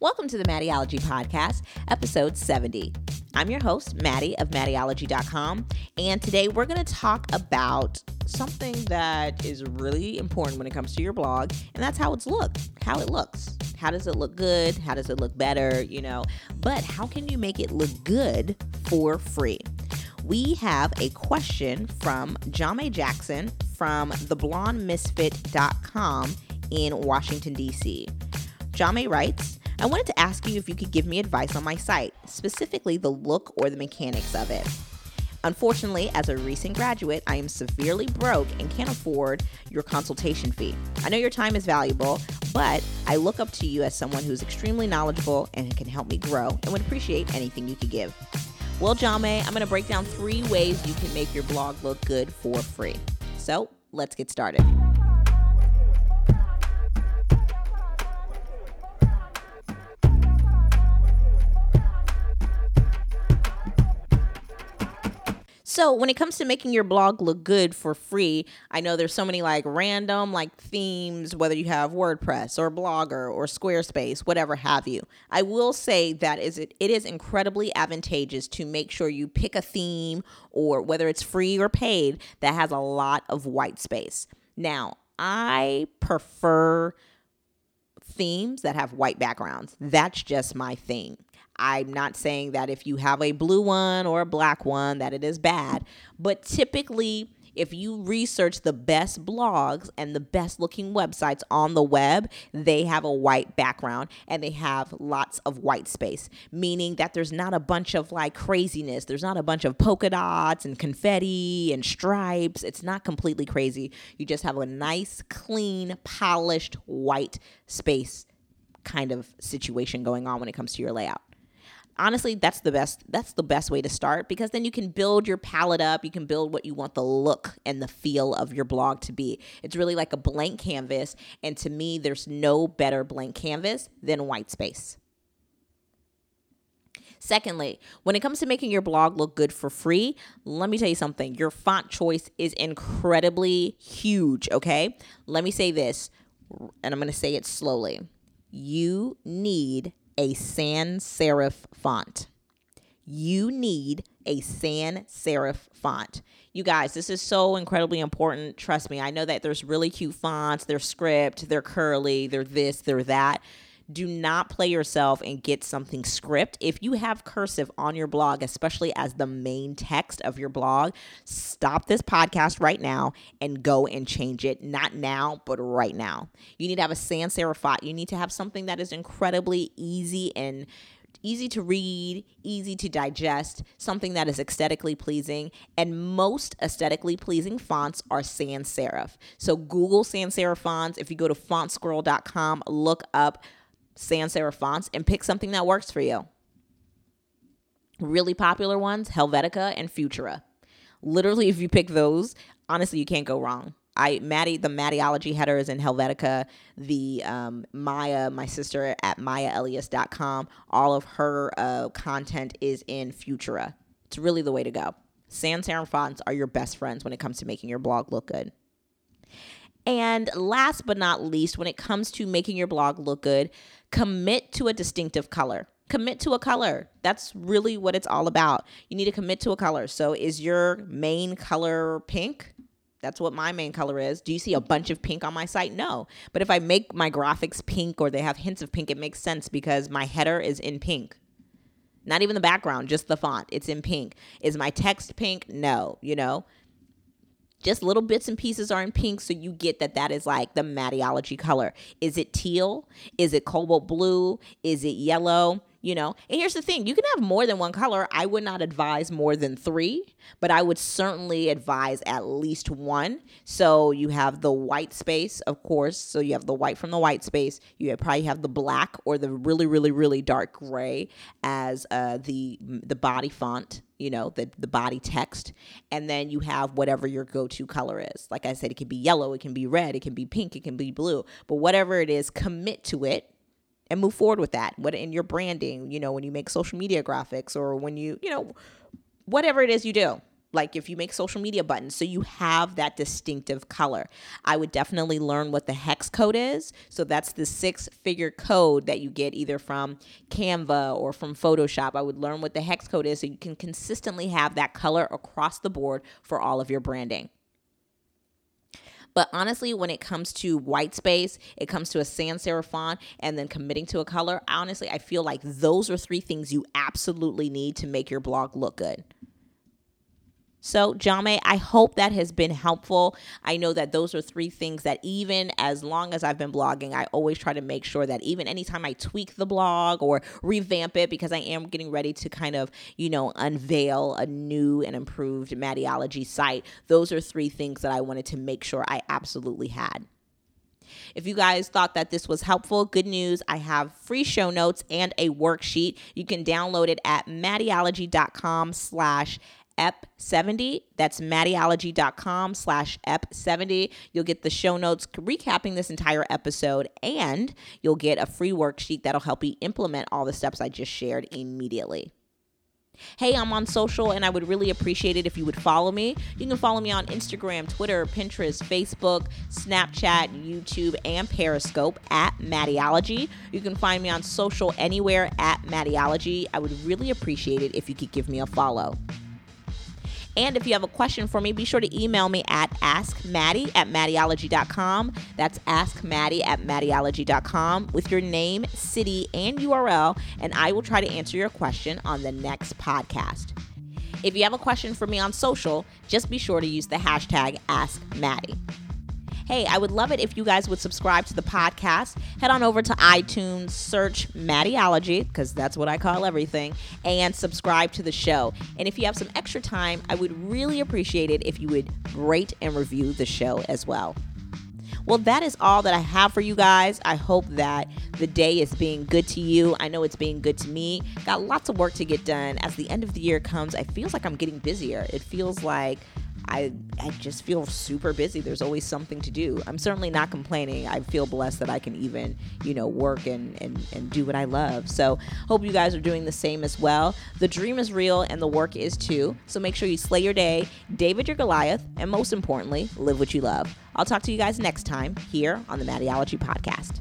Welcome to the Mattieologie Podcast, episode 70. I'm your host, Mattie of Mattieologie.com, and today we're going to talk about something that is really important when it comes to your blog, and that's how it's looked, how it looks. How does it look good? How does it look better? You know, but how can you make it look good for free? We have a question from Jame Jackson from theblondemisfit.com in Washington, D.C. Jame writes, I wanted to ask you if you could give me advice on my site, specifically the look or the mechanics of it. Unfortunately, as a recent graduate, I am severely broke and can't afford your consultation fee. I know your time is valuable, but I look up to you as someone who's extremely knowledgeable and can help me grow and would appreciate anything you could give. Well, Jame, I'm going to break down three ways you can make your blog look good for free. So let's get started. So, when it comes to making your blog look good for free, I know there's so many like random like themes, whether you have WordPress or Blogger or Squarespace, whatever have you. I will say that is it, it is incredibly advantageous to make sure you pick a theme or whether it's free or paid that has a lot of white space. Now, I prefer themes that have white backgrounds. That's just my thing. I'm not saying that if you have a blue one or a black one that it is bad, but typically if you research the best blogs and the best looking websites on the web, they have a white background and they have lots of white space, meaning that there's not a bunch of like craziness. There's not a bunch of polka dots and confetti and stripes. It's not completely crazy. You just have a nice, clean, polished white space kind of situation going on when it comes to your layout honestly that's the best that's the best way to start because then you can build your palette up you can build what you want the look and the feel of your blog to be it's really like a blank canvas and to me there's no better blank canvas than white space Secondly, when it comes to making your blog look good for free, let me tell you something. Your font choice is incredibly huge, okay? Let me say this, and I'm going to say it slowly. You need a sans serif font. You need a sans serif font. You guys, this is so incredibly important. Trust me, I know that there's really cute fonts, they're script, they're curly, they're this, they're that do not play yourself and get something script. If you have cursive on your blog, especially as the main text of your blog, stop this podcast right now and go and change it. Not now, but right now. You need to have a sans serif font. You need to have something that is incredibly easy and easy to read, easy to digest, something that is aesthetically pleasing. And most aesthetically pleasing fonts are sans serif. So Google sans serif fonts. If you go to fontsquirrel.com, look up sans serif fonts and pick something that works for you. Really popular ones, Helvetica and Futura. Literally, if you pick those, honestly, you can't go wrong. I Mattie, the Mattieologie header is in Helvetica. The um, Maya, my sister at mayaelias.com, all of her uh, content is in Futura. It's really the way to go. Sans serif fonts are your best friends when it comes to making your blog look good. And last but not least, when it comes to making your blog look good, commit to a distinctive color. Commit to a color. That's really what it's all about. You need to commit to a color. So, is your main color pink? That's what my main color is. Do you see a bunch of pink on my site? No. But if I make my graphics pink or they have hints of pink, it makes sense because my header is in pink. Not even the background, just the font. It's in pink. Is my text pink? No. You know, just little bits and pieces are in pink so you get that that is like the Mattieologie color. Is it teal? Is it cobalt blue? Is it yellow? You know? And here's the thing you can have more than one color. I would not advise more than three but i would certainly advise at least one. So you have the white space of course. So you have the white from the white space. You probably have the black or the really really really dark gray as uh, the the body font you know the the body text and then you have whatever your go-to color is like i said it can be yellow it can be red it can be pink it can be blue but whatever it is commit to it and move forward with that. What in your branding, you know, when you make social media graphics or when you, you know, whatever it is you do, like if you make social media buttons so you have that distinctive color. I would definitely learn what the hex code is. So that's the six figure code that you get either from canva or from photoshop. I would learn what the hex code is so you can consistently have that color across the board for all of your branding. But honestly, when it comes to white space, it comes to a sans serif font and then committing to a color, honestly, I feel like those are three things you absolutely need to make your blog look good. So, Jame, I hope that has been helpful. I know that those are three things that, even as long as I've been blogging, I always try to make sure that even anytime I tweak the blog or revamp it, because I am getting ready to kind of, you know, unveil a new and improved Mattieologie site, those are three things that I wanted to make sure I absolutely had. If you guys thought that this was helpful, good news. I have free show notes and a worksheet. You can download it at mattieologie.com slash ep70 that's mattieologie.com slash ep70 you'll get the show notes recapping this entire episode and you'll get a free worksheet that'll help you implement all the steps i just shared immediately Hey, I'm on social and I would really appreciate it if you would follow me. You can follow me on Instagram, Twitter, Pinterest, Facebook, Snapchat, YouTube, and Periscope at Mattieologie. You can find me on social anywhere at Mattieologie. I would really appreciate it if you could give me a follow. And if you have a question for me, be sure to email me at askmattie at mattieologie.com. That's askmattie at mattieologie.com with your name, city, and URL, and I will try to answer your question on the next podcast. If you have a question for me on social, just be sure to use the hashtag AskMattie. Hey, I would love it if you guys would subscribe to the podcast. Head on over to iTunes, search Mattieologie, because that's what I call everything, and subscribe to the show. And if you have some extra time, I would really appreciate it if you would rate and review the show as well. Well, that is all that I have for you guys. I hope that the day is being good to you. I know it's being good to me. Got lots of work to get done. As the end of the year comes, I feels like I'm getting busier. It feels like I I just feel super busy. There's always something to do. I'm certainly not complaining. I feel blessed that I can even, you know, work and, and, and do what I love. So hope you guys are doing the same as well. The dream is real and the work is too. So make sure you slay your day, David your Goliath, and most importantly, live what you love. I'll talk to you guys next time here on the Mattieologie Podcast.